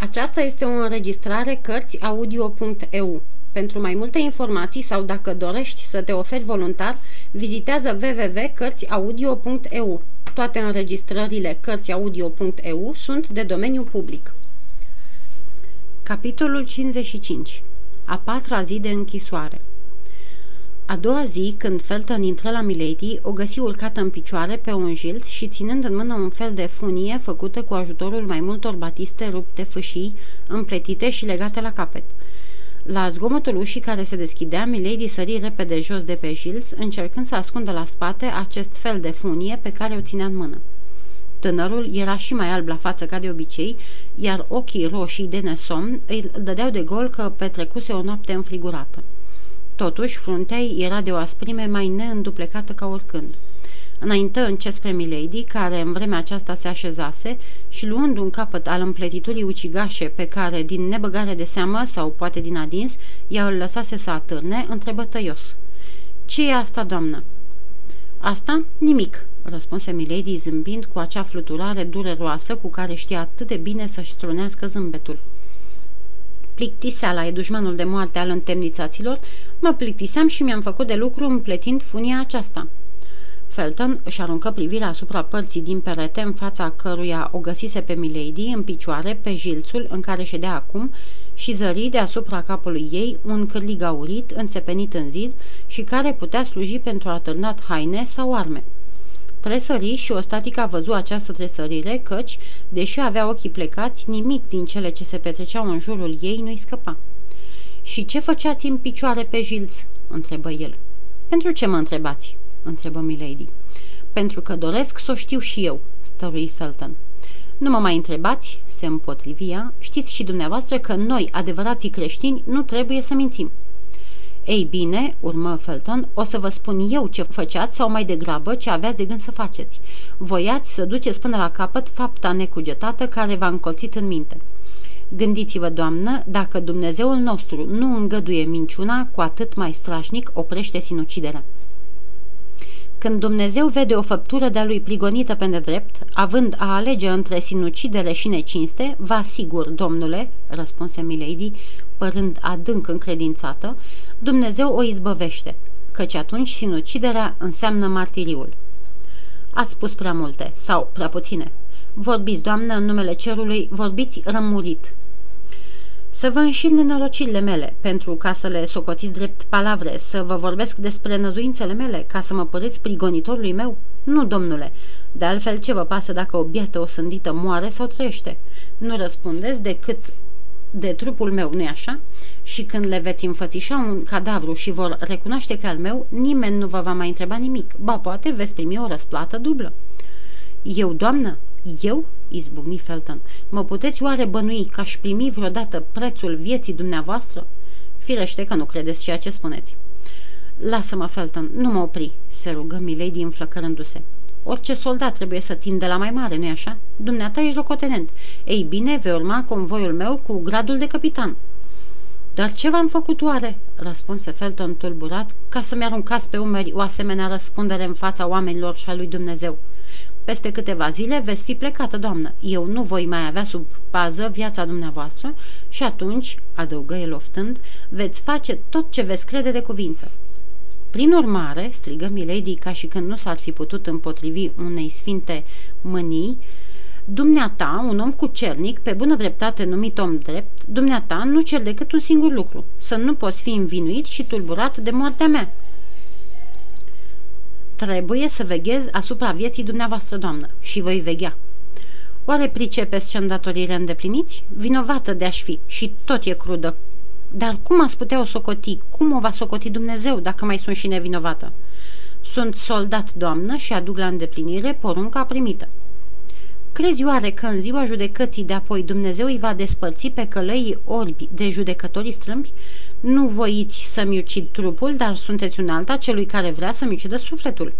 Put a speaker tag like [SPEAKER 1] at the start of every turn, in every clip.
[SPEAKER 1] Aceasta este o înregistrare Cărțiaudio.eu. Pentru mai multe informații sau dacă dorești să te oferi voluntar, vizitează www.cărțiaudio.eu. Toate înregistrările Cărțiaudio.eu sunt de domeniu public. Capitolul 55. A patra zi de închisoare a doua zi, când Felton intră la Milady, o găsi urcată în picioare pe un jilț și ținând în mână un fel de funie făcută cu ajutorul mai multor batiste rupte fâșii, împletite și legate la capet. La zgomotul ușii care se deschidea, Milady sări repede jos de pe jilț, încercând să ascundă la spate acest fel de funie pe care o ținea în mână. Tânărul era și mai alb la față ca de obicei, iar ochii roșii de nesom îi dădeau de gol că petrecuse o noapte înfrigurată. Totuși, fruntea era de o asprime mai neînduplecată ca oricând. Înaintă încet spre Milady, care în vremea aceasta se așezase și luând un capăt al împletiturii ucigașe pe care, din nebăgare de seamă sau poate din adins, ea îl lăsase să atârne, întrebă tăios. Ce e asta, doamnă?" Asta? Nimic," răspunse Milady zâmbind cu acea fluturare dureroasă cu care știa atât de bine să-și strunească zâmbetul. Plictiseala e dușmanul de moarte al întemnițaților, mă plictiseam și mi-am făcut de lucru împletind funia aceasta. Felton își aruncă privirea asupra părții din perete în fața căruia o găsise pe Milady în picioare pe jilțul în care ședea acum și zări deasupra capului ei un cârlig aurit înțepenit în zid și care putea sluji pentru atârnat haine sau arme. Tresări și o statică a văzut această tresărire, căci, deși avea ochii plecați, nimic din cele ce se petreceau în jurul ei nu-i scăpa. Și ce făceați în picioare pe jilț?" întrebă el. Pentru ce mă întrebați?" întrebă Milady. Pentru că doresc să o știu și eu," stărui Felton. Nu mă mai întrebați," se împotrivia, știți și dumneavoastră că noi, adevărații creștini, nu trebuie să mințim." Ei bine, urmă Felton, o să vă spun eu ce făceați sau mai degrabă ce aveați de gând să faceți. Voiați să duceți până la capăt fapta necugetată care v-a încolțit în minte. Gândiți-vă, doamnă, dacă Dumnezeul nostru nu îngăduie minciuna, cu atât mai strașnic oprește sinuciderea. Când Dumnezeu vede o făptură de-a lui prigonită pe nedrept, având a alege între sinucidere și necinste, vă asigur, domnule, răspunse Milady, părând adânc încredințată, Dumnezeu o izbăvește, căci atunci sinuciderea înseamnă martiriul. Ați spus prea multe, sau prea puține. Vorbiți, doamnă, în numele cerului, vorbiți rămurit. Să vă înșir nenorocirile mele, pentru ca să le socotiți drept palavre, să vă vorbesc despre năzuințele mele, ca să mă păreți prigonitorului meu? Nu, domnule. De altfel, ce vă pasă dacă o biată osândită moare sau trăiește? Nu răspundeți decât de trupul meu, nu așa? Și când le veți înfățișa un cadavru și vor recunoaște că al meu, nimeni nu vă va mai întreba nimic. Ba, poate veți primi o răsplată dublă. Eu, doamnă? Eu? izbucni Felton. Mă puteți oare bănui că aș primi vreodată prețul vieții dumneavoastră? Firește că nu credeți ceea ce spuneți. Lasă-mă, Felton, nu mă opri, se rugă Milady înflăcărându-se. Orice soldat trebuie să tindă la mai mare, nu-i așa? Dumneata ești locotenent. Ei bine, vei urma convoiul meu cu gradul de capitan. Dar ce v-am făcut oare?" răspunse Felton tulburat, ca să-mi aruncați pe umeri o asemenea răspundere în fața oamenilor și a lui Dumnezeu. Peste câteva zile veți fi plecată, doamnă. Eu nu voi mai avea sub pază viața dumneavoastră și atunci, adăugă el oftând, veți face tot ce veți crede de cuvință. Prin urmare, strigă Milady ca și când nu s-ar fi putut împotrivi unei sfinte mânii, Dumneata, un om cucernic, pe bună dreptate numit om drept, dumneata nu cer decât un singur lucru, să nu poți fi învinuit și tulburat de moartea mea. Trebuie să veghez asupra vieții dumneavoastră, doamnă, și voi veghea. Oare pricepeți ce îndatorire îndepliniți? Vinovată de aș fi și tot e crudă. Dar cum ați putea o socoti? Cum o va socoti Dumnezeu dacă mai sunt și nevinovată? Sunt soldat, doamnă, și aduc la îndeplinire porunca primită. Crezi oare că în ziua judecății de apoi Dumnezeu îi va despărți pe călăii orbi de judecătorii strâmbi? Nu voiți să-mi ucid trupul, dar sunteți un alta celui care vrea să-mi ucidă sufletul.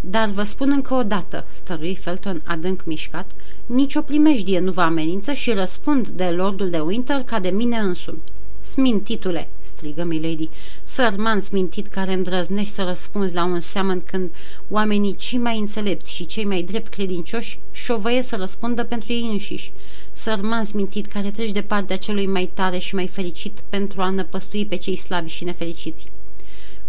[SPEAKER 1] Dar vă spun încă o dată, stărui Felton adânc mișcat, nicio primejdie nu vă amenință și răspund de lordul de Winter ca de mine însumi. Smintitule, strigă Milady, sărman smintit care îndrăznești să răspunzi la un seamăn când oamenii cei mai înțelepți și cei mai drept credincioși șovăie să răspundă pentru ei înșiși. Sărman smintit care treci de partea celui mai tare și mai fericit pentru a năpăstui pe cei slabi și nefericiți.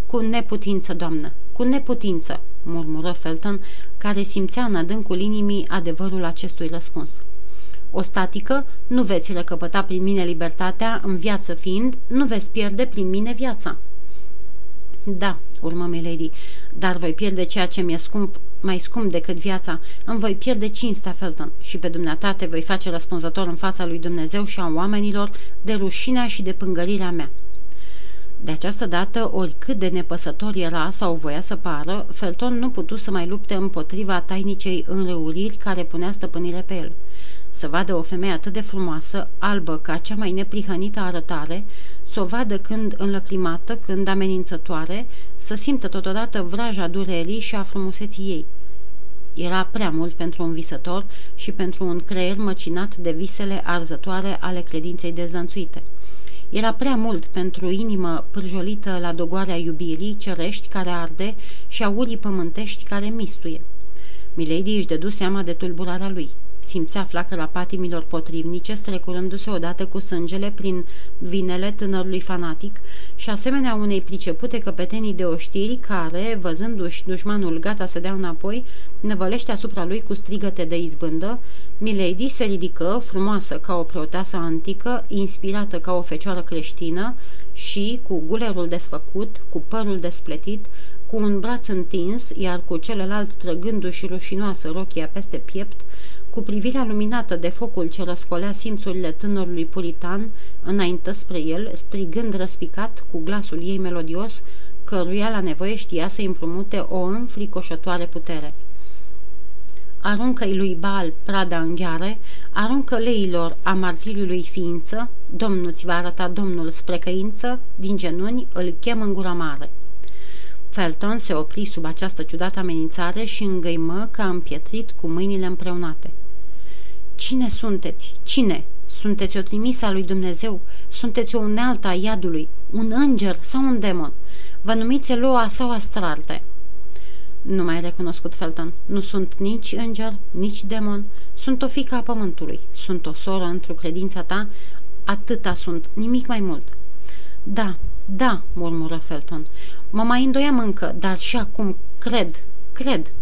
[SPEAKER 1] Cu neputință, doamnă, cu neputință, murmură Felton, care simțea în adâncul inimii adevărul acestui răspuns. O statică, nu veți recăpăta prin mine libertatea, în viață fiind, nu veți pierde prin mine viața. Da, urmă Milady, dar voi pierde ceea ce mi-e scump, mai scump decât viața. Îmi voi pierde cinstea, Felton, și pe dumneata te voi face răspunzător în fața lui Dumnezeu și a oamenilor de rușinea și de pângărirea mea. De această dată, oricât de nepăsător era sau voia să pară, Felton nu putu să mai lupte împotriva tainicei înrăuriri care punea stăpânire pe el. Să vadă o femeie atât de frumoasă, albă ca cea mai neprihănită arătare, să o vadă când înlăcrimată, când amenințătoare, să simtă totodată vraja durerii și a frumuseții ei. Era prea mult pentru un visător și pentru un creier măcinat de visele arzătoare ale credinței dezlănțuite. Era prea mult pentru inimă pârjolită la dogoarea iubirii cerești care arde și a urii pământești care mistuie. Milady își dădu seama de tulburarea lui. Simțea flacăra patimilor potrivnice strecurându-se odată cu sângele prin vinele tânărului fanatic și asemenea unei pricepute căpetenii de oștiri care, văzându-și dușmanul gata să dea înapoi, năvălește asupra lui cu strigăte de izbândă, Milady se ridică, frumoasă ca o preoteasă antică, inspirată ca o fecioară creștină și, cu gulerul desfăcut, cu părul despletit, cu un braț întins, iar cu celălalt trăgându-și rușinoasă rochia peste piept, cu privirea luminată de focul ce răscolea simțurile tânărului puritan, înaintă spre el, strigând răspicat cu glasul ei melodios, căruia la nevoie știa să împrumute o înfricoșătoare putere. Aruncă-i lui Bal prada în gheare, aruncă leilor a martiriului ființă, Domnul ți va arăta Domnul spre căință, din genuni îl chem în gura mare. Felton se opri sub această ciudată amenințare și îngăimă ca împietrit cu mâinile împreunate. Cine sunteți? Cine? Sunteți o trimisă a lui Dumnezeu? Sunteți o unealtă a iadului? Un înger sau un demon? Vă numiți Eloa sau Astrarte? Nu mai recunoscut Felton. Nu sunt nici înger, nici demon. Sunt o fică a pământului. Sunt o soră într-o credința ta. Atâta sunt, nimic mai mult. Da, da, murmură Felton. Mă mai îndoiam încă, dar și acum cred, cred.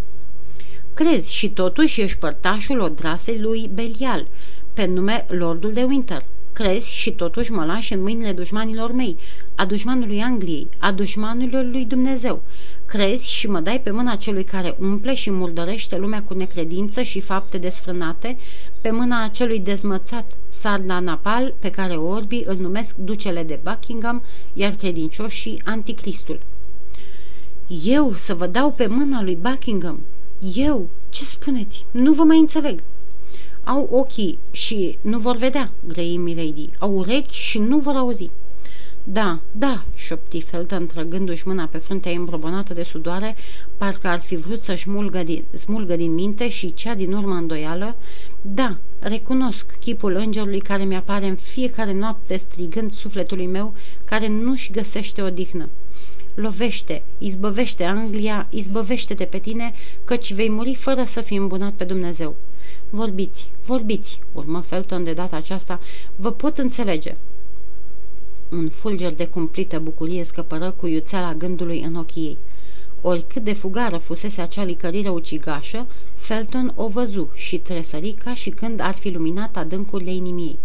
[SPEAKER 1] Crezi și totuși ești părtașul odrasei lui Belial, pe nume Lordul de Winter. Crezi și totuși mă lași în mâinile dușmanilor mei, a dușmanului Angliei, a dușmanului lui Dumnezeu. Crezi și mă dai pe mâna celui care umple și murdărește lumea cu necredință și fapte desfrânate, pe mâna acelui dezmățat Sardanapal, pe care orbii îl numesc ducele de Buckingham, iar credincioșii anticristul. Eu să vă dau pe mâna lui Buckingham? Eu? Ce spuneți? Nu vă mai înțeleg. Au ochii și nu vor vedea, grăi Milady. Au urechi și nu vor auzi. Da, da, șopti Felton trăgându-și mâna pe fruntea îmbrobonată de sudoare, parcă ar fi vrut să-și smulgă din, smulgă din minte și cea din urmă îndoială. Da, recunosc chipul îngerului care mi-apare în fiecare noapte strigând sufletului meu care nu-și găsește odihnă. Lovește, izbăvește Anglia, izbăvește-te pe tine, căci vei muri fără să fii îmbunat pe Dumnezeu. Vorbiți, vorbiți, urmă Felton de data aceasta, vă pot înțelege. Un fulger de cumplită bucurie scăpără cu iuțeala gândului în ochii ei. Oricât de fugară fusese acea licărire ucigașă, Felton o văzu și tresări ca și când ar fi luminat adâncurile inimii.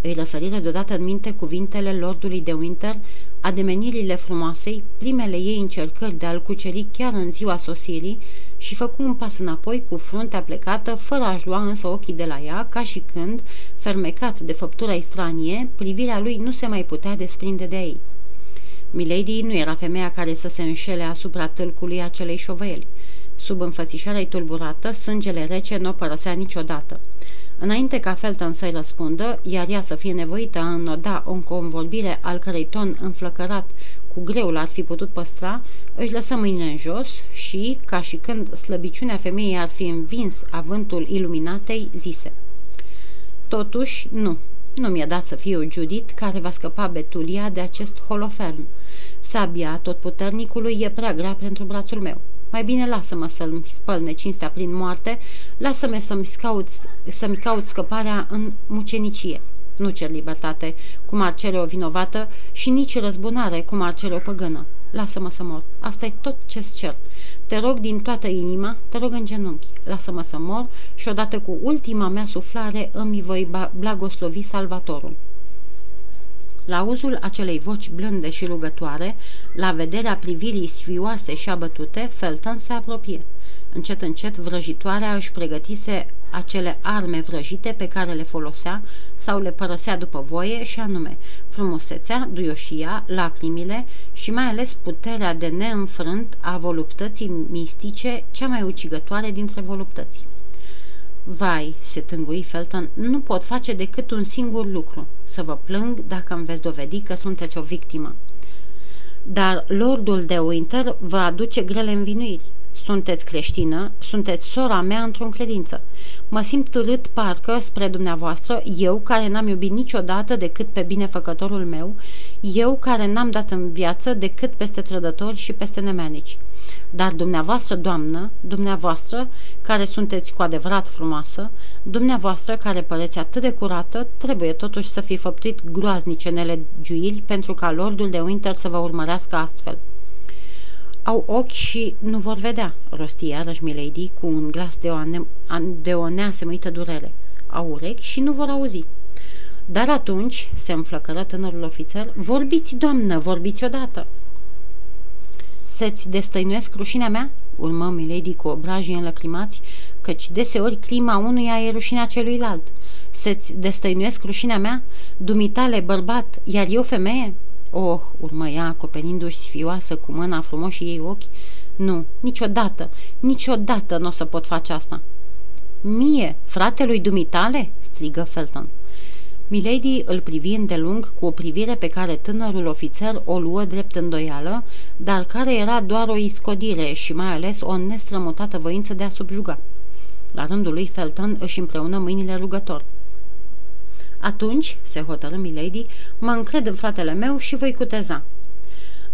[SPEAKER 1] Îi răsăriră deodată în minte cuvintele lordului de Winter, ademenirile frumoasei, primele ei încercări de a-l cuceri chiar în ziua sosirii și făcu un pas înapoi cu fruntea plecată, fără a-și lua însă ochii de la ea, ca și când, fermecat de făptura stranie, privirea lui nu se mai putea desprinde de ei. Milady nu era femeia care să se înșele asupra tâlcului acelei șovăieli. Sub înfățișarea tulburată, sângele rece nu o părăsea niciodată. Înainte ca Felton să-i răspundă, iar ea să fie nevoită a înnoda o convorbire al cărei ton înflăcărat cu greu l-ar fi putut păstra, își lăsă mâinile în jos și, ca și când slăbiciunea femeii ar fi învins avântul iluminatei, zise Totuși, nu. Nu mi-e dat să fiu Judith care va scăpa Betulia de acest holofern. Sabia tot puternicului e prea grea pentru brațul meu. Mai bine lasă-mă să-mi spăl necinstea prin moarte, lasă-mă să-mi caut, să caut scăparea în mucenicie. Nu cer libertate, cum ar cere o vinovată, și nici răzbunare, cum ar cere o păgână. Lasă-mă să mor. Asta e tot ce-ți cer. Te rog din toată inima, te rog în genunchi. Lasă-mă să mor și odată cu ultima mea suflare îmi voi blagoslovi salvatorul. La auzul acelei voci blânde și rugătoare, la vederea privirii sfioase și abătute, Felton se apropie. Încet, încet, vrăjitoarea își pregătise acele arme vrăjite pe care le folosea sau le părăsea după voie și anume frumusețea, duioșia, lacrimile și mai ales puterea de neînfrânt a voluptății mistice, cea mai ucigătoare dintre voluptăți. Vai, se tângui Felton, nu pot face decât un singur lucru, să vă plâng dacă îmi veți dovedi că sunteți o victimă. Dar lordul de Winter vă aduce grele învinuiri. Sunteți creștină, sunteți sora mea într-o credință. Mă simt târât parcă spre dumneavoastră, eu care n-am iubit niciodată decât pe binefăcătorul meu, eu care n-am dat în viață decât peste trădători și peste nemenici. Dar dumneavoastră, doamnă, dumneavoastră, care sunteți cu adevărat frumoasă, dumneavoastră, care păreți atât de curată, trebuie totuși să fi făptuit groaznice nelegiuiri pentru ca lordul de Winter să vă urmărească astfel. Au ochi și nu vor vedea, rosti iarăși Milady cu un glas de o, ane- de o neasemăită durere. Au urechi și nu vor auzi. Dar atunci, se înflăcără tânărul ofițer, vorbiți, doamnă, vorbiți odată. Să-ți destăinuiesc rușinea mea? Urmă Milady cu obrajii înlăcrimați, căci deseori clima unuia e rușinea celuilalt. Să-ți destăinuiesc rușinea mea? Dumitale, bărbat, iar eu femeie? Oh, urmă ea, acoperindu-și sfioasă cu mâna frumoșii ei ochi. Nu, niciodată, niciodată nu o să pot face asta. Mie, fratelui dumitale? strigă Felton. Milady îl privi îndelung cu o privire pe care tânărul ofițer o luă drept îndoială, dar care era doar o iscodire și mai ales o nestrămutată voință de a subjuga. La rândul lui Felton își împreună mâinile rugător. Atunci, se hotărâ Milady, mă încred în fratele meu și voi cuteza.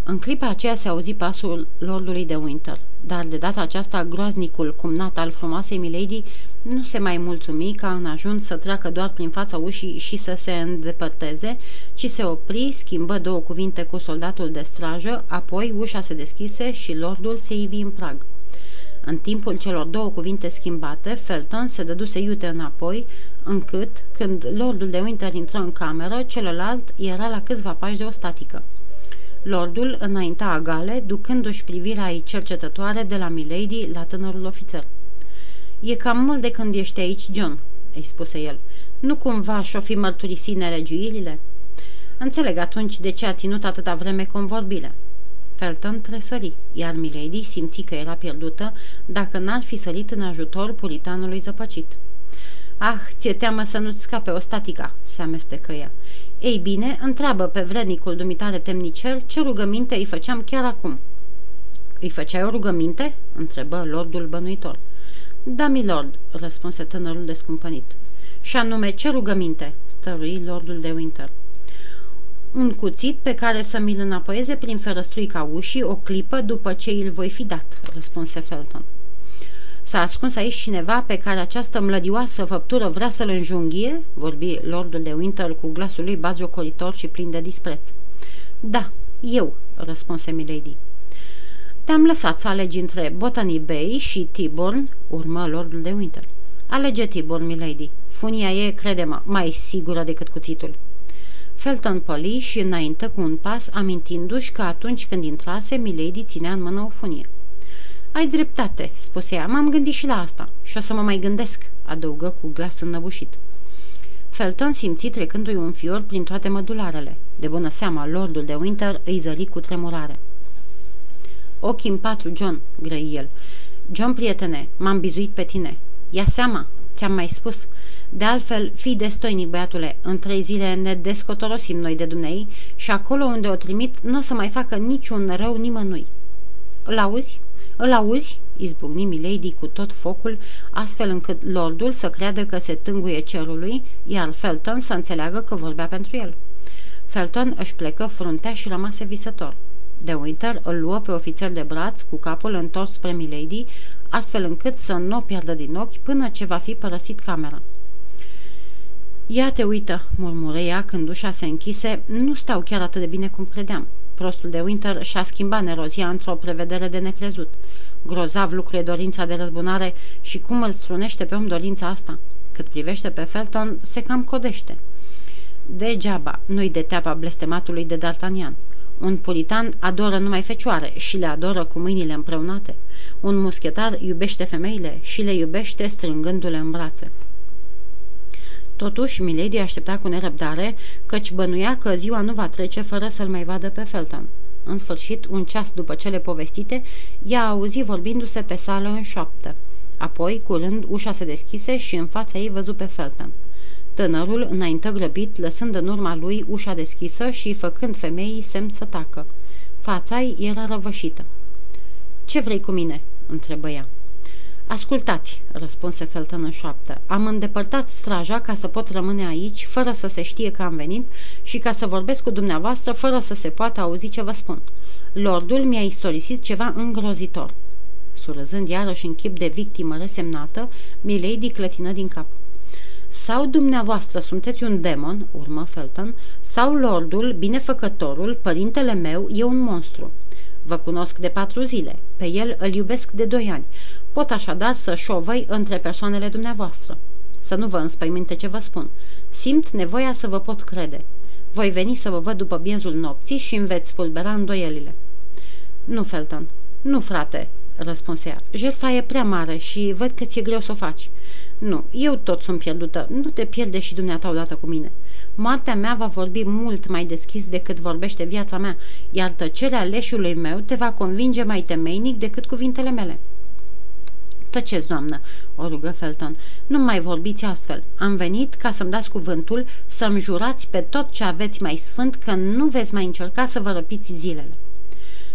[SPEAKER 1] În clipa aceea se auzi pasul lordului de Winter, dar de data aceasta groaznicul cumnat al frumoasei Milady nu se mai mulțumi ca în ajuns să treacă doar prin fața ușii și să se îndepărteze, ci se opri, schimbă două cuvinte cu soldatul de strajă, apoi ușa se deschise și lordul se ivi în prag. În timpul celor două cuvinte schimbate, Felton se dăduse iute înapoi, încât, când lordul de Winter intră în cameră, celălalt era la câțiva pași de o statică. Lordul înainta agale, ducându-și privirea ei cercetătoare de la Milady la tânărul ofițer. E cam mult de când ești aici, John," îi spuse el. Nu cumva și-o fi mărturisit nelegiuirile?" Înțeleg atunci de ce a ținut atâta vreme convorbirea. Felton tresări, iar Milady simți că era pierdută dacă n-ar fi sărit în ajutor puritanului zăpăcit. Ah, ți-e teamă să nu-ți scape o statica," se amestecă ea. Ei bine, întreabă pe vrednicul dumitare temnicel ce rugăminte îi făceam chiar acum." Îi făceai o rugăminte?" întrebă lordul bănuitor. Da, milord," răspunse tânărul descumpănit. Și anume, ce rugăminte?" stărui lordul de Winter. Un cuțit pe care să mi-l înapoieze prin ferăstruica ușii o clipă după ce îl voi fi dat," răspunse Felton. S-a ascuns aici cineva pe care această mlădioasă făptură vrea să-l înjunghie?" vorbi lordul de Winter cu glasul lui baziocoritor și plin de dispreț. Da, eu," răspunse Milady. Te-am lăsat să alegi între Botany Bay și Tiborn, urmă lordul de Winter. Alege Tiborn, milady. Funia e, crede-mă, mai sigură decât cuțitul. Felton păli și înainte cu un pas, amintindu-și că atunci când intrase, Milady ținea în mână o funie. Ai dreptate," spuse ea, m-am gândit și la asta și o să mă mai gândesc," adăugă cu glas înnăbușit. Felton simți trecându-i un fior prin toate mădularele. De bună seama, lordul de Winter îi zări cu tremurare. Ochii în patru, John, grăi el. John, prietene, m-am bizuit pe tine. Ia seama, ți-am mai spus. De altfel, fii destoinic, băiatule, în trei zile ne descotorosim noi de dumnei și acolo unde o trimit nu o să mai facă niciun rău nimănui. Îl auzi? Îl auzi?" izbucni Milady cu tot focul, astfel încât lordul să creadă că se tânguie cerului, iar Felton să înțeleagă că vorbea pentru el. Felton își plecă fruntea și rămase visător. De Winter îl luă pe ofițer de braț cu capul întors spre Milady, astfel încât să nu o pierdă din ochi până ce va fi părăsit camera. Ia te uită, murmură ea când ușa se închise, nu stau chiar atât de bine cum credeam. Prostul de Winter și-a schimbat nerozia într-o prevedere de necrezut. Grozav lucru e dorința de răzbunare și cum îl strunește pe om dorința asta. Cât privește pe Felton, se cam codește. Degeaba, nu-i de teapa blestematului de D'Artagnan. Un puritan adoră numai fecioare și le adoră cu mâinile împreunate. Un muschetar iubește femeile și le iubește strângându-le în brațe. Totuși, Milady aștepta cu nerăbdare, căci bănuia că ziua nu va trece fără să-l mai vadă pe Felton. În sfârșit, un ceas după cele povestite, ea auzi vorbindu-se pe sală în șoaptă. Apoi, curând, ușa se deschise și în fața ei văzu pe Felton. Tânărul înaintă grăbit, lăsând în urma lui ușa deschisă și făcând femeii semn să tacă. Fața ei era răvășită. Ce vrei cu mine?" întrebă ea. Ascultați," răspunse Felton în șoaptă. Am îndepărtat straja ca să pot rămâne aici, fără să se știe că am venit și ca să vorbesc cu dumneavoastră, fără să se poată auzi ce vă spun. Lordul mi-a istorisit ceva îngrozitor." Surâzând iarăși în chip de victimă resemnată, Milady clătină din cap. Sau dumneavoastră sunteți un demon, urmă Felton, sau lordul, binefăcătorul, părintele meu, e un monstru. Vă cunosc de patru zile, pe el îl iubesc de doi ani. Pot așadar să șovăi între persoanele dumneavoastră. Să nu vă înspăiminte ce vă spun. Simt nevoia să vă pot crede. Voi veni să vă văd după biezul nopții și îmi veți spulbera îndoielile. Nu, Felton. Nu, frate, răspunse ea. Jertfa e prea mare și văd că ți-e greu să o faci. Nu, eu tot sunt pierdută. Nu te pierde și dumneata odată cu mine. Moartea mea va vorbi mult mai deschis decât vorbește viața mea, iar tăcerea leșului meu te va convinge mai temeinic decât cuvintele mele. Tăceți, doamnă, o rugă Felton. Nu mai vorbiți astfel. Am venit ca să-mi dați cuvântul, să-mi jurați pe tot ce aveți mai sfânt că nu veți mai încerca să vă răpiți zilele.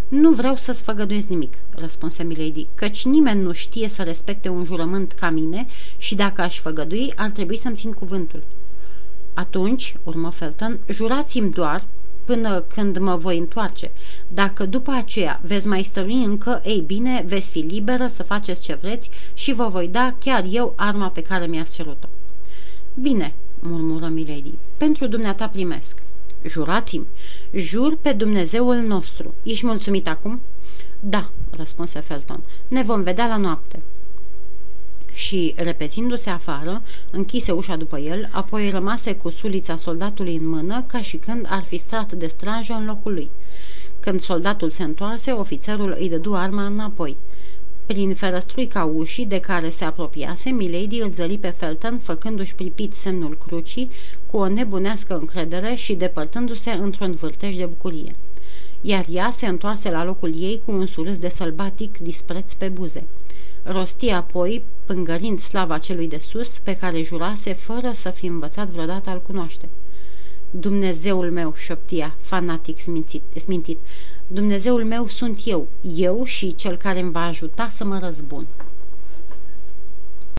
[SPEAKER 1] Nu vreau să-ți făgăduiesc nimic, răspunse Milady, căci nimeni nu știe să respecte un jurământ ca mine și dacă aș făgădui, ar trebui să-mi țin cuvântul. Atunci, urmă Felton, jurați-mi doar până când mă voi întoarce. Dacă după aceea veți mai stărui încă, ei bine, veți fi liberă să faceți ce vreți și vă voi da chiar eu arma pe care mi-ați cerut-o. Bine, murmură Milady, pentru dumneata primesc. Jurați-mi, jur pe Dumnezeul nostru. Ești mulțumit acum? Da, răspunse Felton. Ne vom vedea la noapte și, repezindu-se afară, închise ușa după el, apoi rămase cu sulița soldatului în mână, ca și când ar fi strat de strajă în locul lui. Când soldatul se întoarse, ofițerul îi dădu arma înapoi. Prin ferăstruica ușii de care se apropiase, Milady îl zări pe Felton, făcându-și pripit semnul crucii, cu o nebunească încredere și depărtându-se într-un vârtej de bucurie. Iar ea se întoarse la locul ei cu un surâs de sălbatic dispreț pe buze. Rosti apoi, pângărind slava celui de sus, pe care jurase fără să fi învățat vreodată al cunoaște. Dumnezeul meu, șoptia, fanatic smintit, smintit, Dumnezeul meu sunt eu, eu și cel care îmi va ajuta să mă răzbun.